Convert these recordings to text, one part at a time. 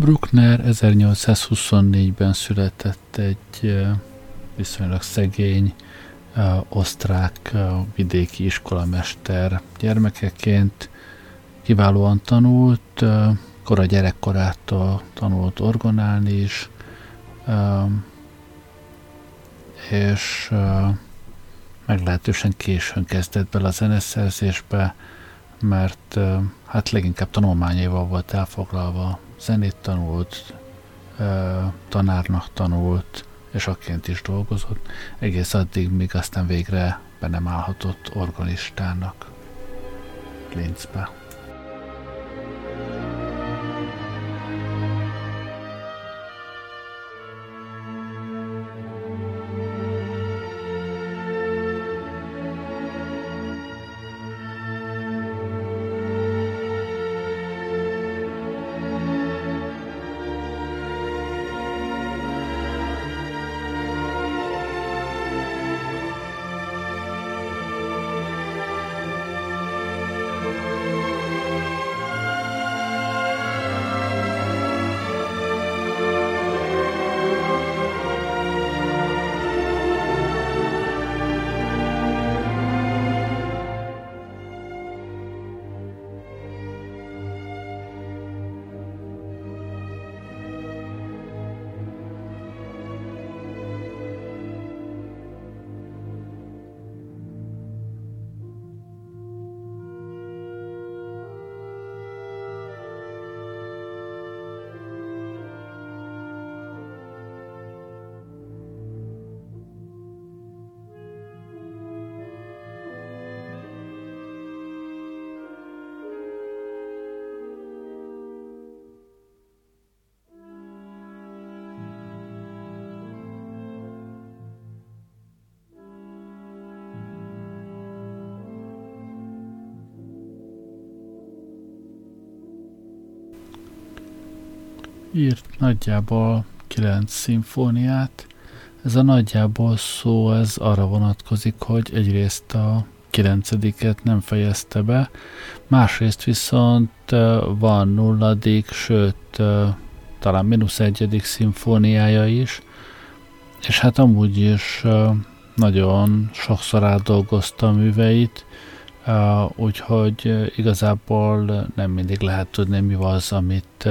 Bruckner 1824-ben született egy viszonylag szegény osztrák vidéki iskolamester gyermekeként. Kiválóan tanult, kora gyerekkorától tanult orgonálni is, és meglehetősen későn kezdett bele a zeneszerzésbe, mert hát leginkább tanulmányaival volt elfoglalva. Zenét tanult, tanárnak tanult, és akként is dolgozott, egész addig, míg aztán végre be nem állhatott organistának Linzbe. Írt nagyjából kilenc szimfóniát. Ez a nagyjából szó, ez arra vonatkozik, hogy egyrészt a kilencediket nem fejezte be, másrészt viszont van nulladik, sőt talán mínusz egyedik szimfóniája is, és hát amúgy is nagyon sokszor átdolgozta a műveit, úgyhogy igazából nem mindig lehet tudni, mi az, amit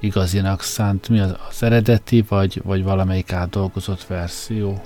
igazinak szánt, mi az, az eredeti, vagy, vagy valamelyik átdolgozott verzió.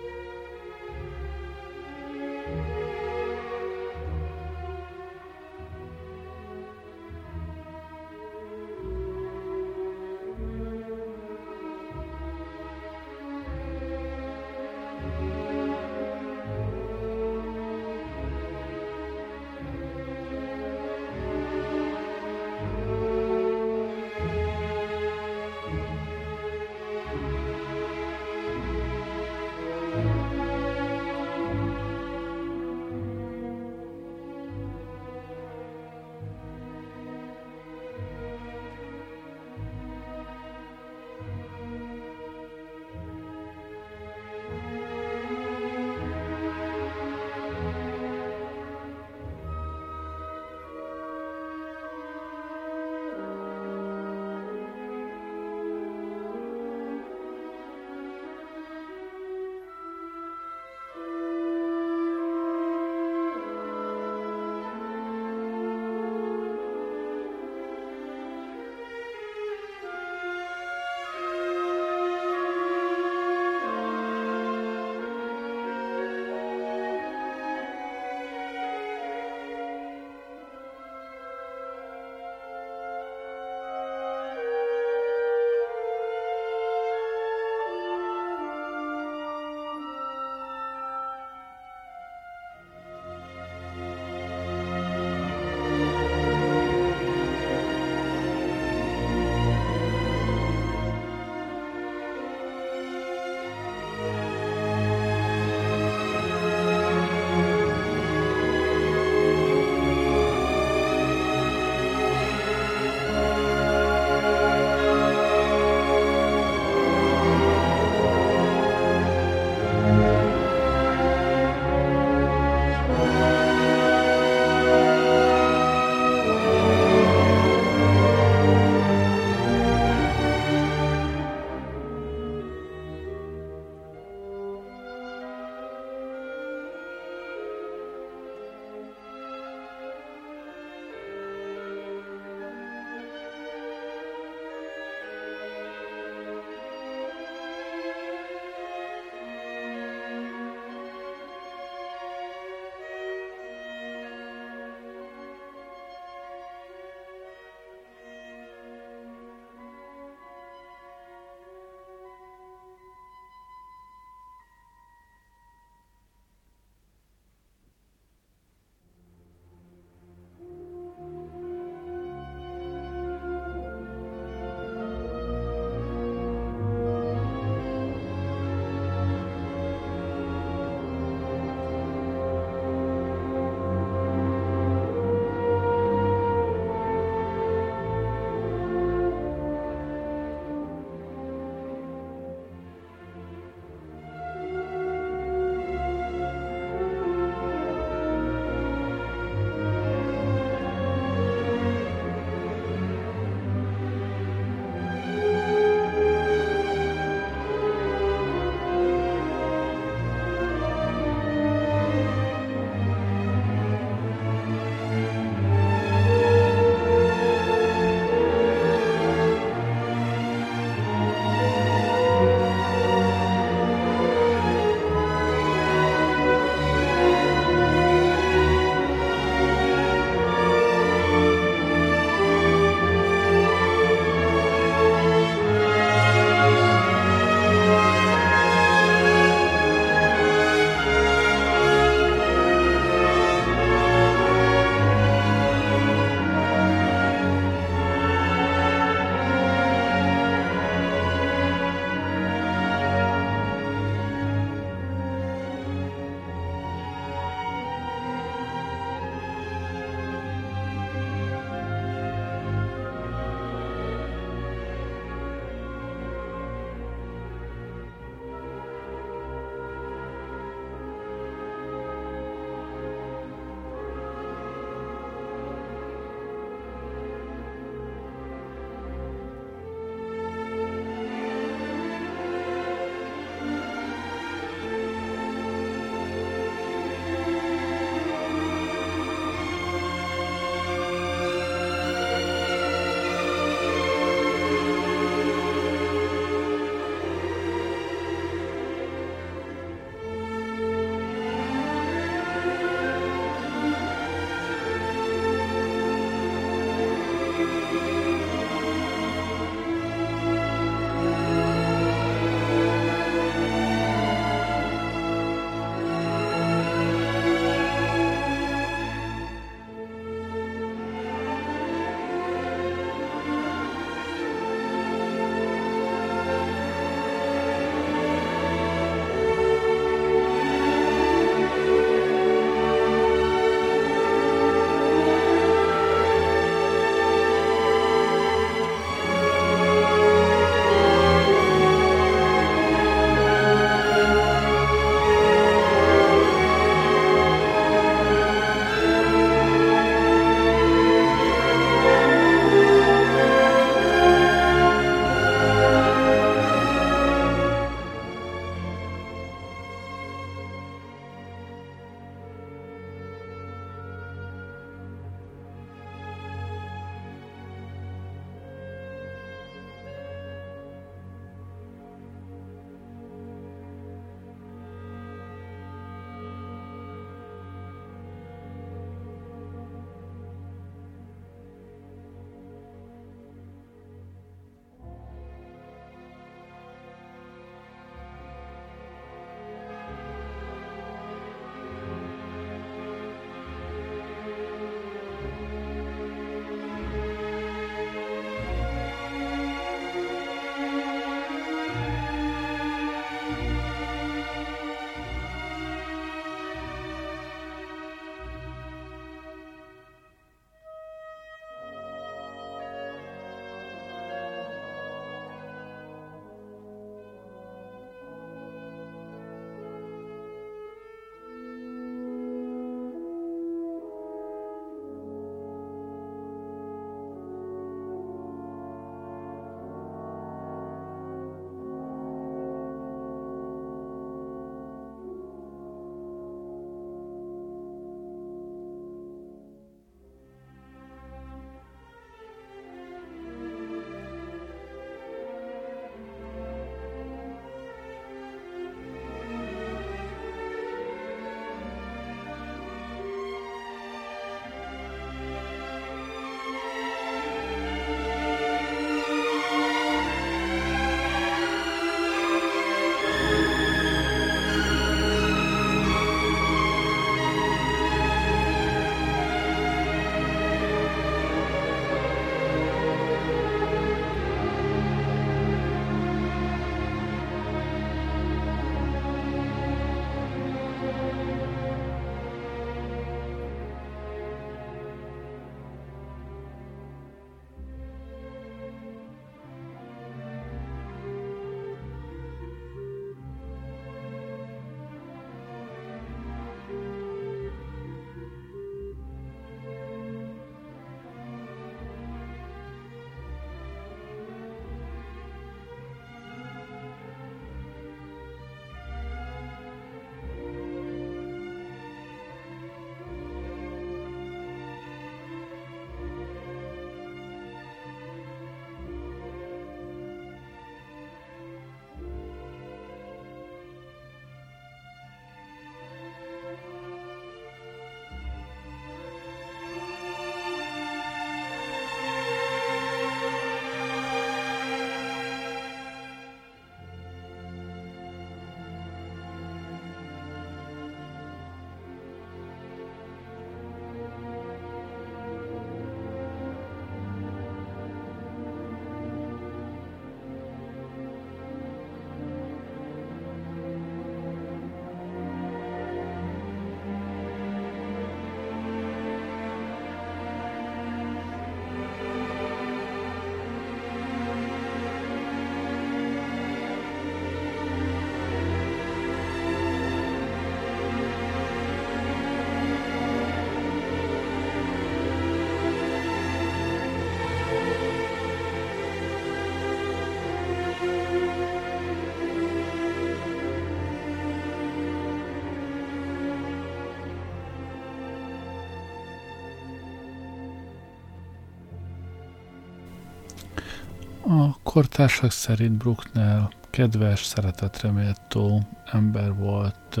Kortársak szerint Bruckner kedves, szeretetre méltó ember volt,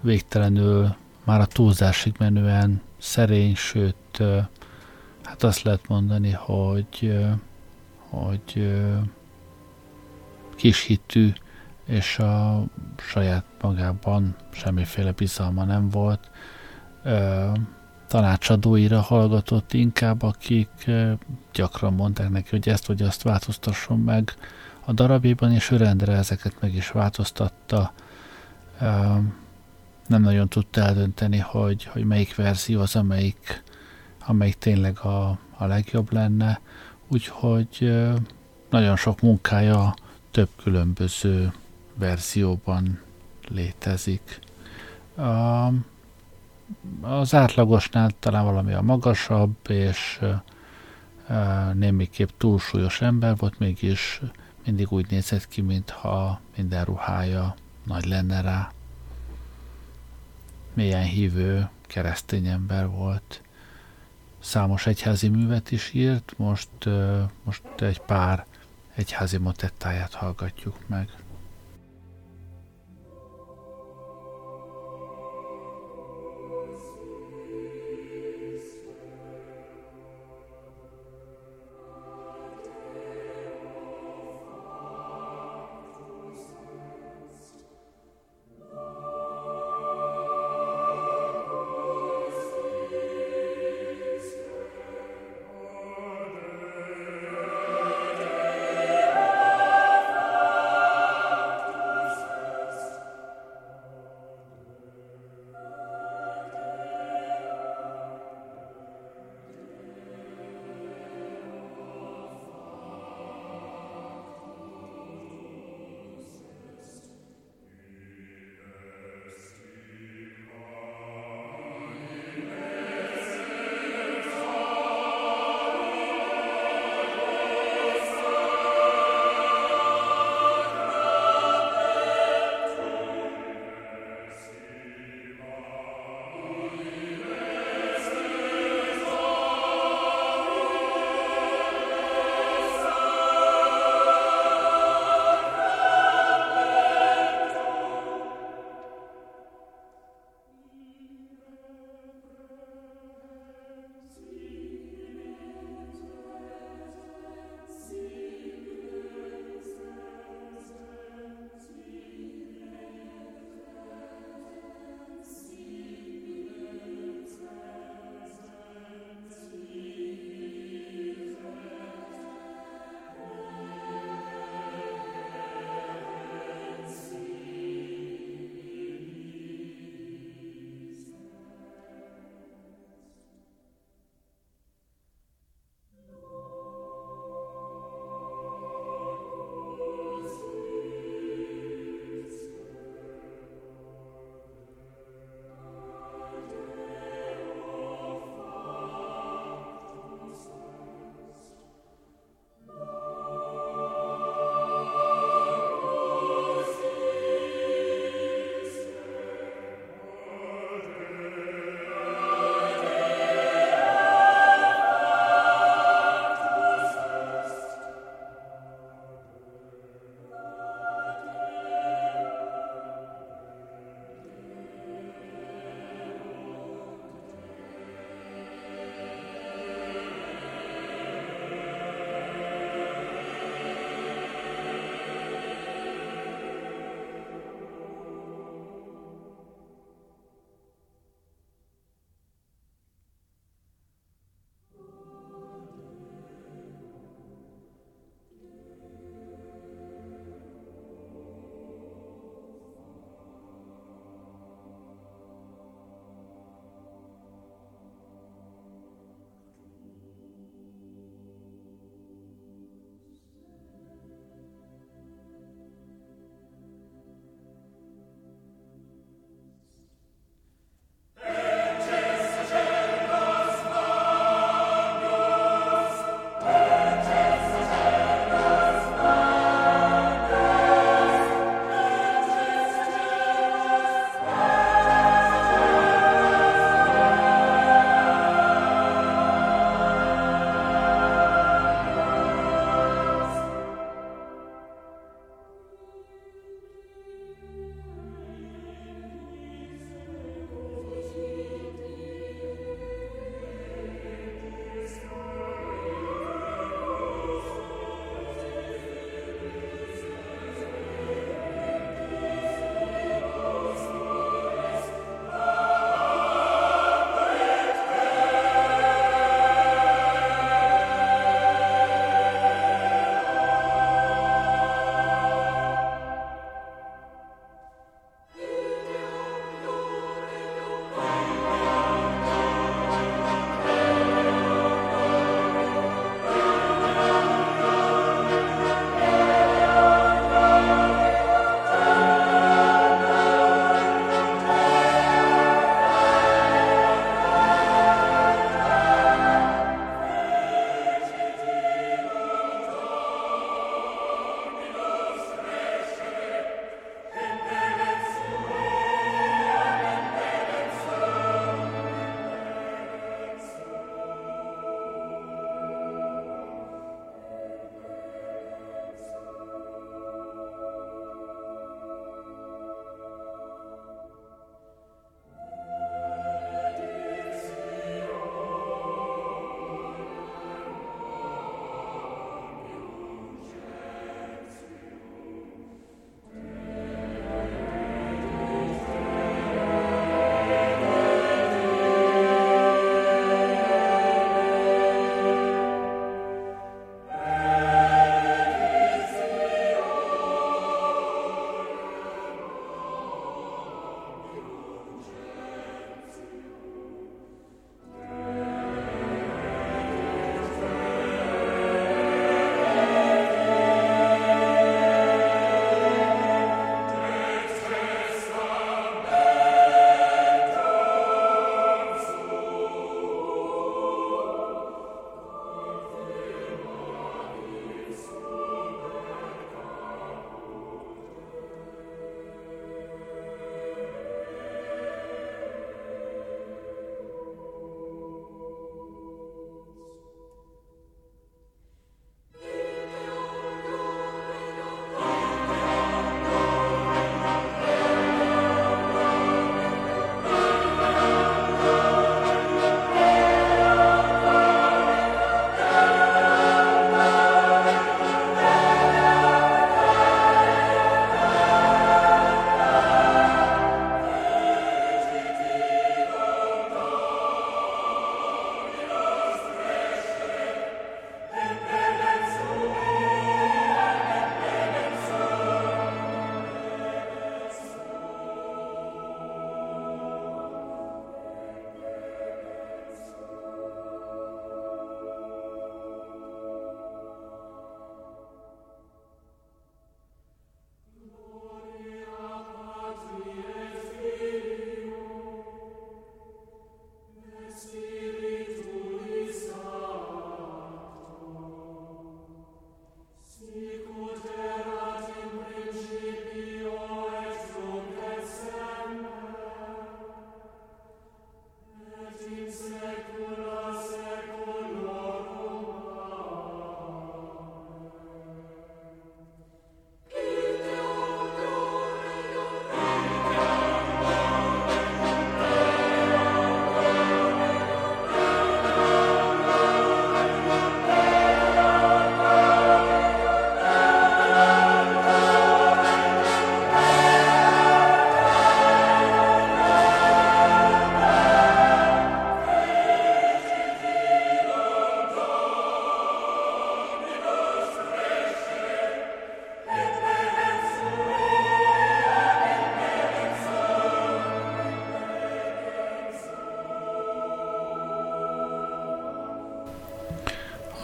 végtelenül már a túlzásig menően szerény, sőt, hát azt lehet mondani, hogy, hogy kishitű, és a saját magában semmiféle bizalma nem volt. Tanácsadóira hallgatott inkább, akik gyakran mondták neki, hogy ezt vagy azt változtasson meg a darabjában, és ő rendre ezeket meg is változtatta nem nagyon tudta eldönteni, hogy, hogy melyik verzió az, amelyik, amelyik tényleg a, a legjobb lenne, úgyhogy nagyon sok munkája több különböző verzióban létezik. A, az átlagosnál talán valami a magasabb, és némiképp túlsúlyos ember volt, mégis mindig úgy nézett ki, mintha minden ruhája nagy lenne rá mélyen hívő keresztény ember volt. Számos egyházi művet is írt, most, most egy pár egyházi motettáját hallgatjuk meg.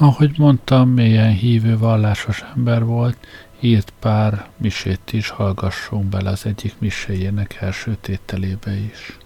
Ahogy mondtam, mélyen hívő vallásos ember volt, írt pár misét is, hallgassunk bele az egyik miséjének első tételébe is.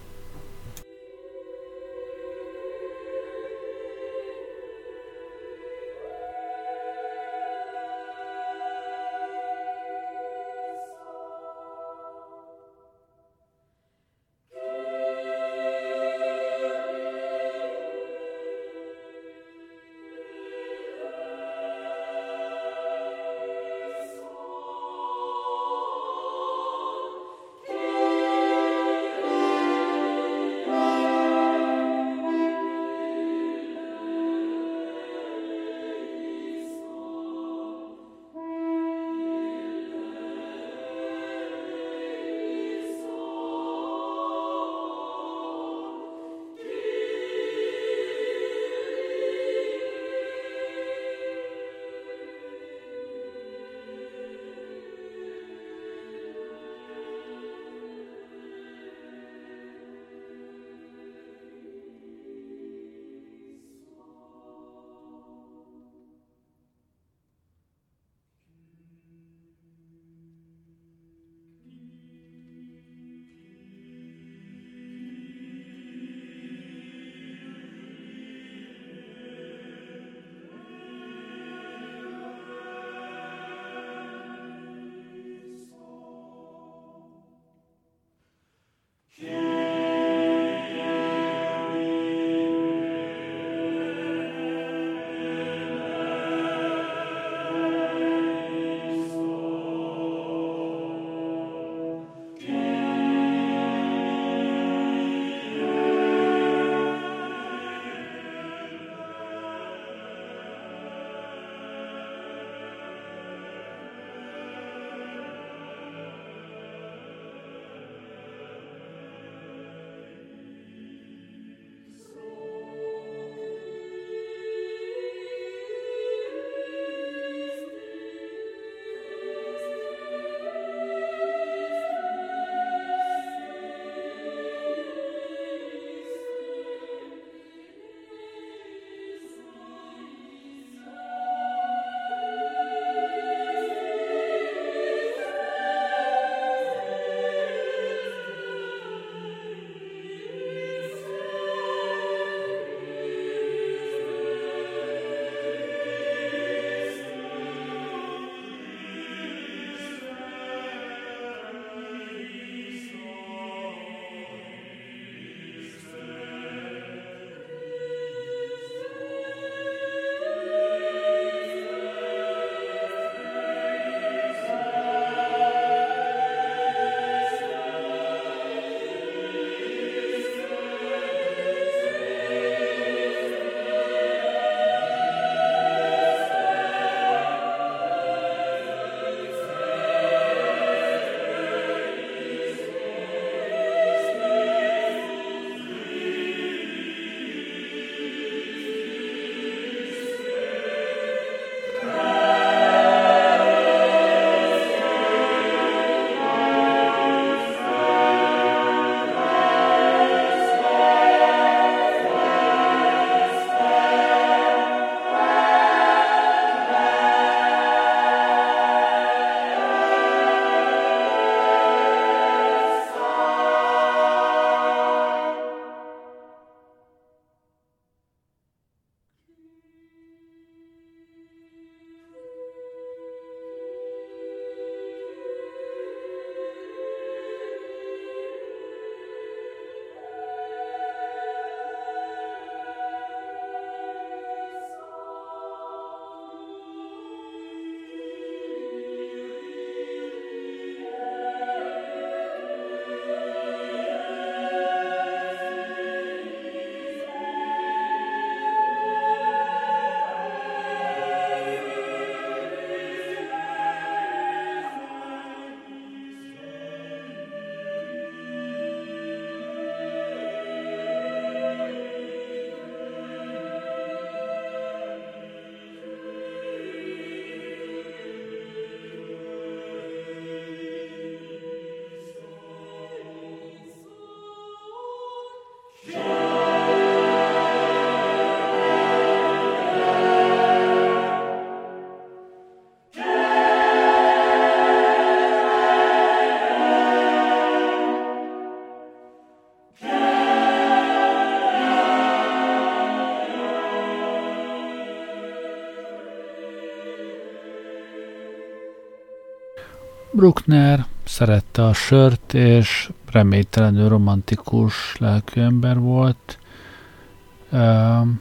Bruckner szerette a sört, és reménytelenül romantikus lelkű ember volt.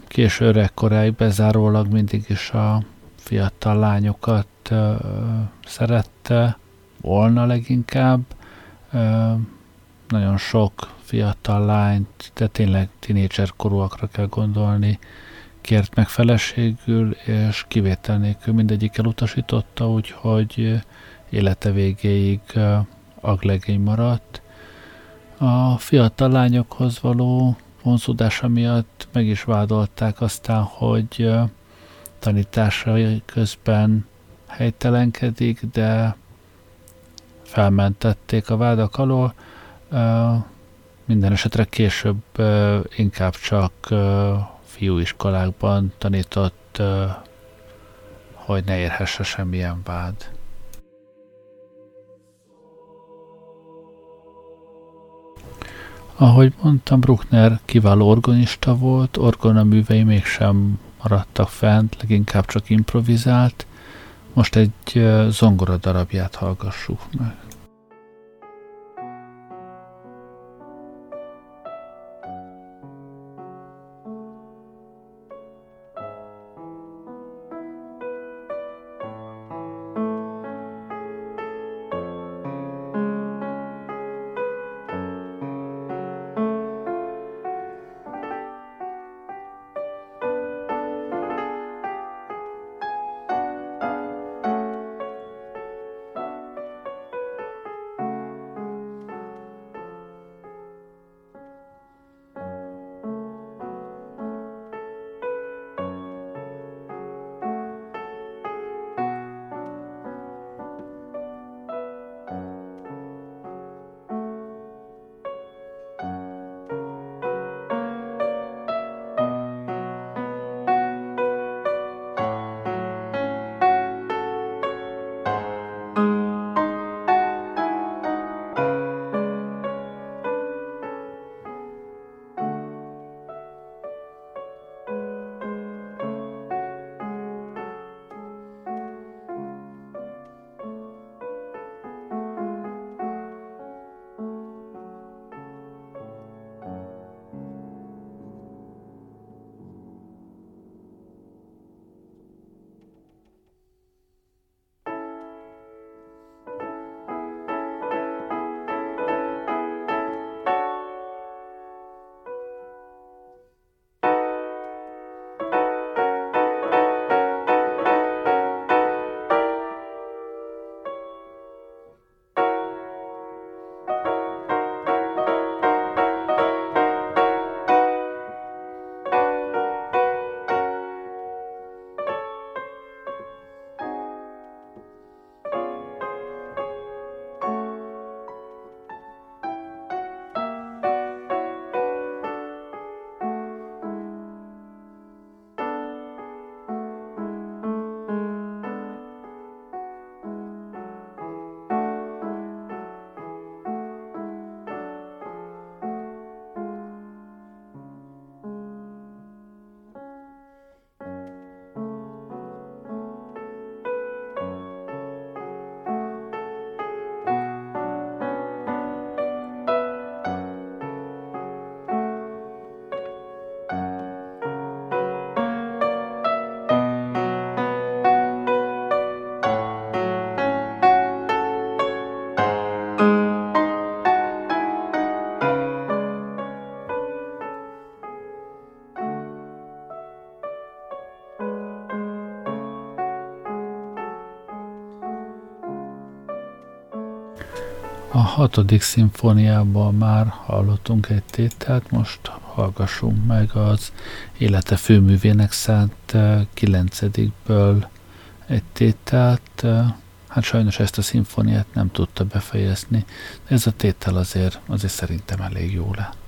Késő öregkoráig bezárólag mindig is a fiatal lányokat szerette, volna leginkább. Nagyon sok fiatal lányt, de tényleg tinédzser korúakra kell gondolni, kért meg feleségül, és kivétel nélkül mindegyik elutasította, úgyhogy élete végéig aglegény maradt. A fiatal lányokhoz való vonzódása miatt meg is vádolták aztán, hogy tanításai közben helytelenkedik, de felmentették a vádak alól. Minden esetre később inkább csak fiúiskolákban tanított, hogy ne érhesse semmilyen vád. Ahogy mondtam, Bruckner kiváló organista volt, orgonaművei mégsem maradtak fent, leginkább csak improvizált. Most egy zongora darabját hallgassuk meg. Hatodik szimfóniában már hallottunk egy tételt, most hallgassunk meg az élete főművének szánt eh, kilencedikből egy tételt. Eh, hát sajnos ezt a szimfóniát nem tudta befejezni, de ez a tétel azért, azért szerintem elég jó lett.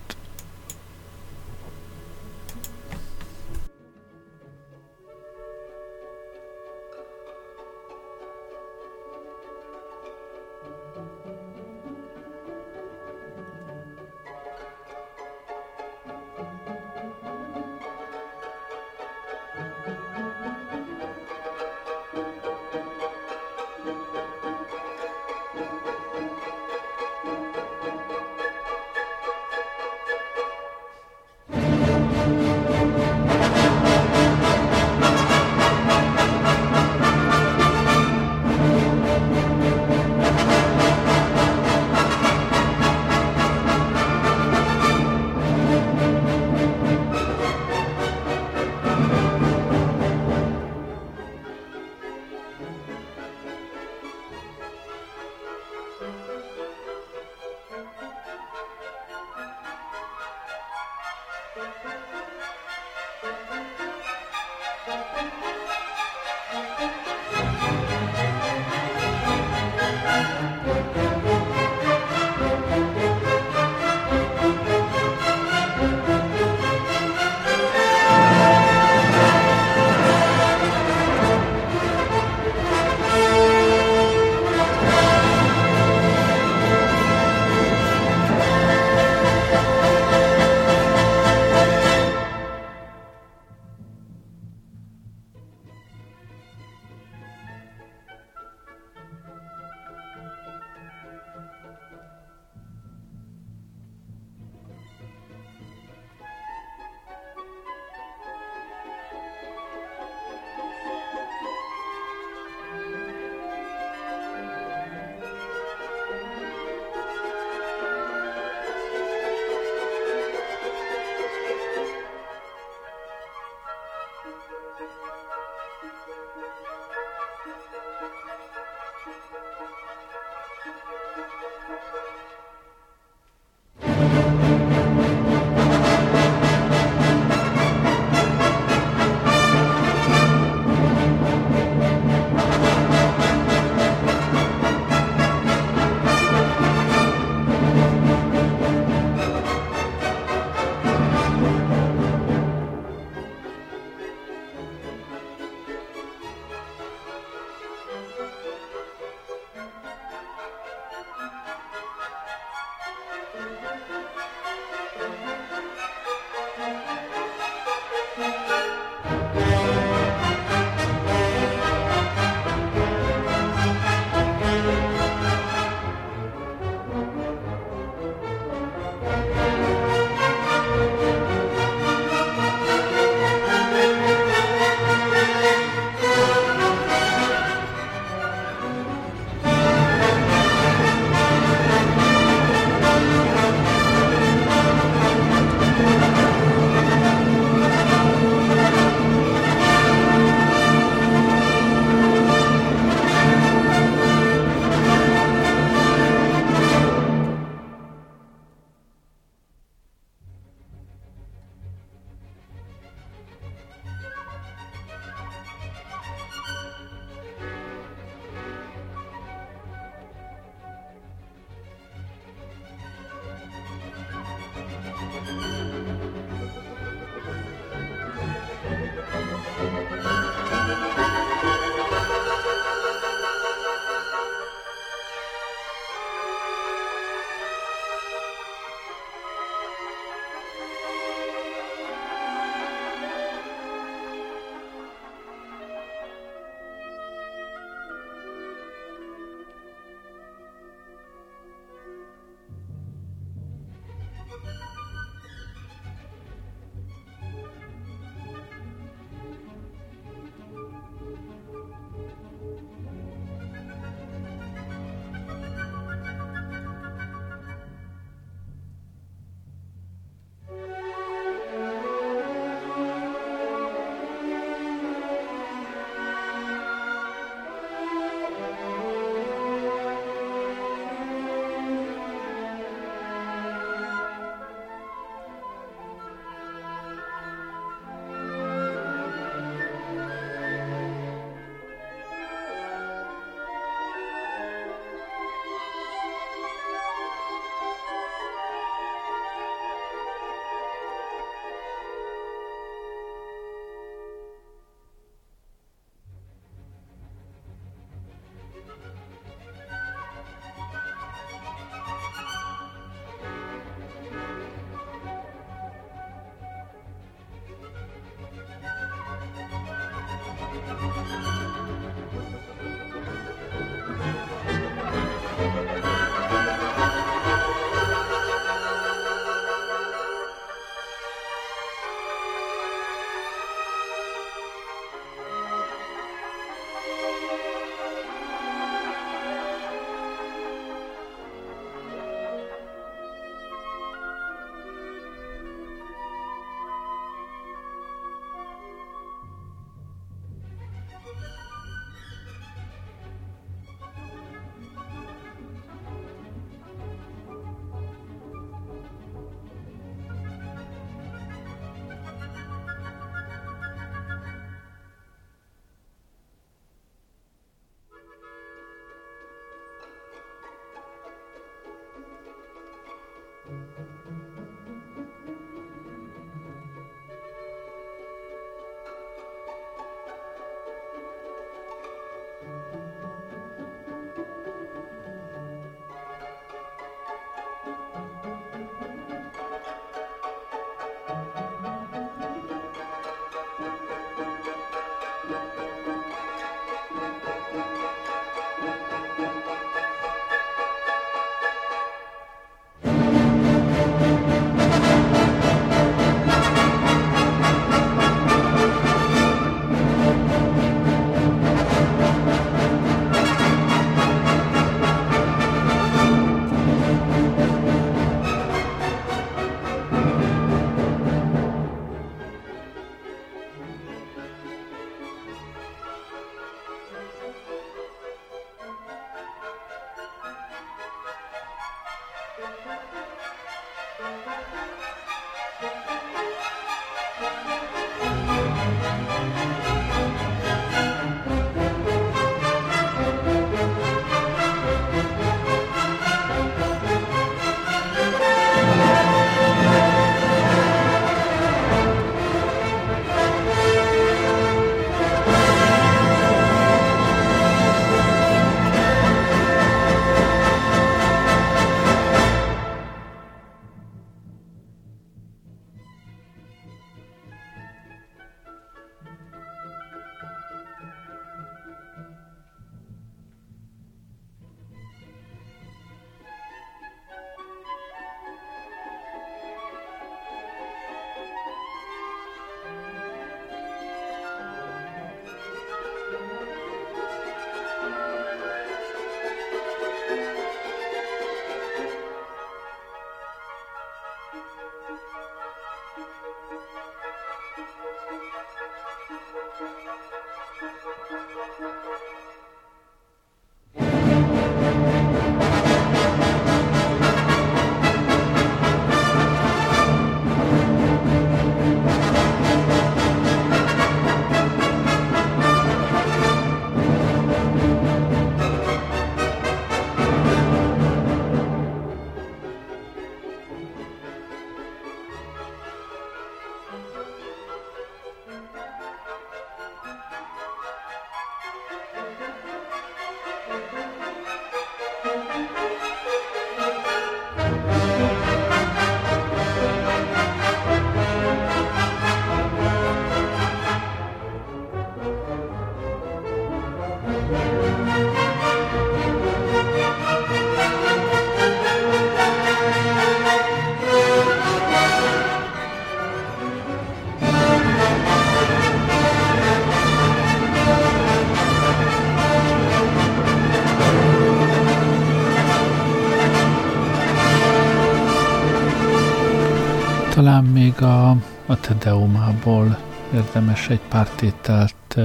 Talán még a, a Tedeumából érdemes egy pár tételt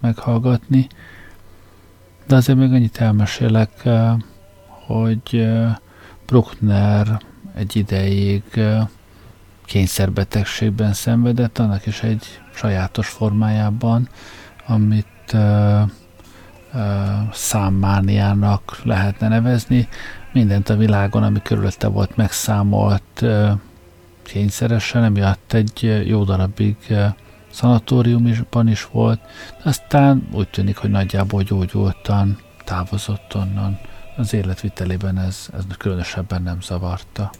meghallgatni, de azért még annyit elmesélek, hogy Bruckner egy ideig kényszerbetegségben szenvedett, annak is egy sajátos formájában, amit számmániának lehetne nevezni. Mindent a világon, ami körülötte volt, megszámolt, kényszeresen, emiatt egy jó darabig szanatóriumban is volt, de aztán úgy tűnik, hogy nagyjából gyógyultan távozott onnan. Az életvitelében ez, ez különösebben nem zavarta.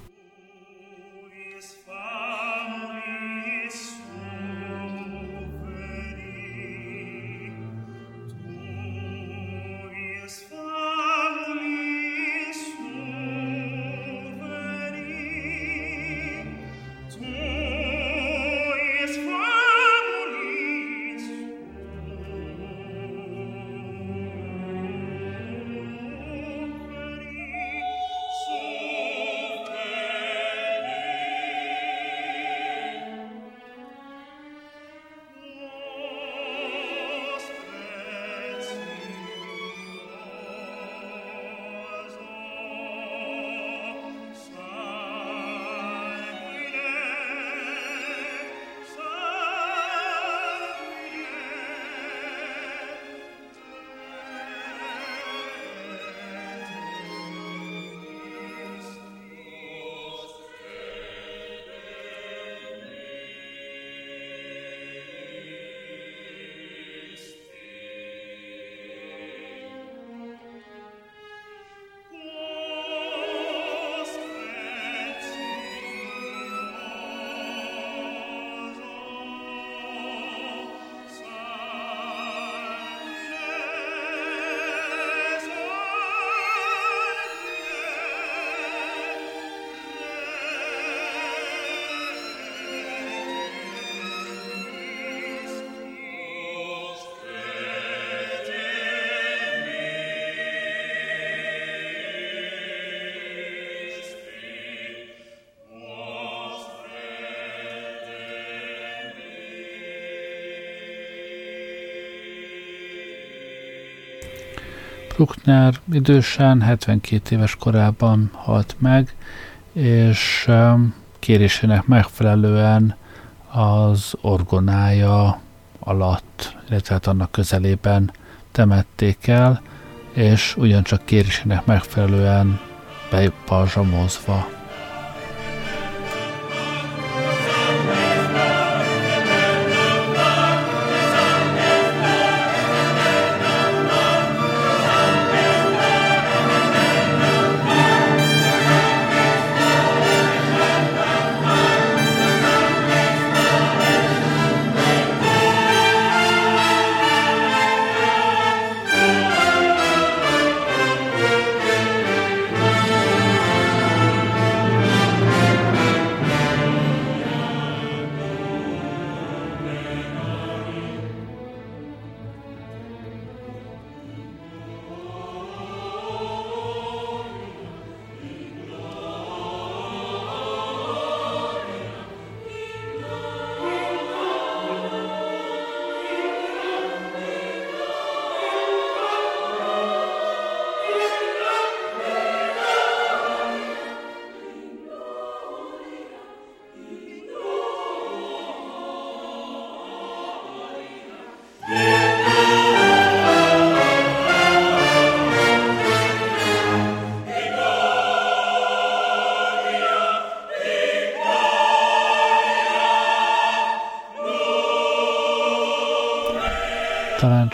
Bruckner idősen, 72 éves korában halt meg, és um, kérésének megfelelően az orgonája alatt, illetve hát annak közelében temették el, és ugyancsak kérésének megfelelően bepazsamozva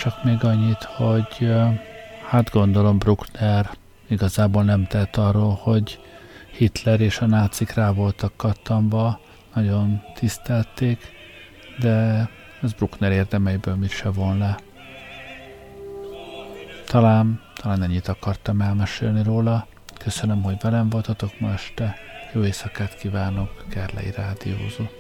csak még annyit, hogy hát gondolom Bruckner igazából nem tett arról, hogy Hitler és a nácik rá voltak kattanva, nagyon tisztelték, de ez Bruckner érdemeiből mit se von le. Talán, talán ennyit akartam elmesélni róla. Köszönöm, hogy velem voltatok ma este. Jó éjszakát kívánok, Gerlei Rádiózott.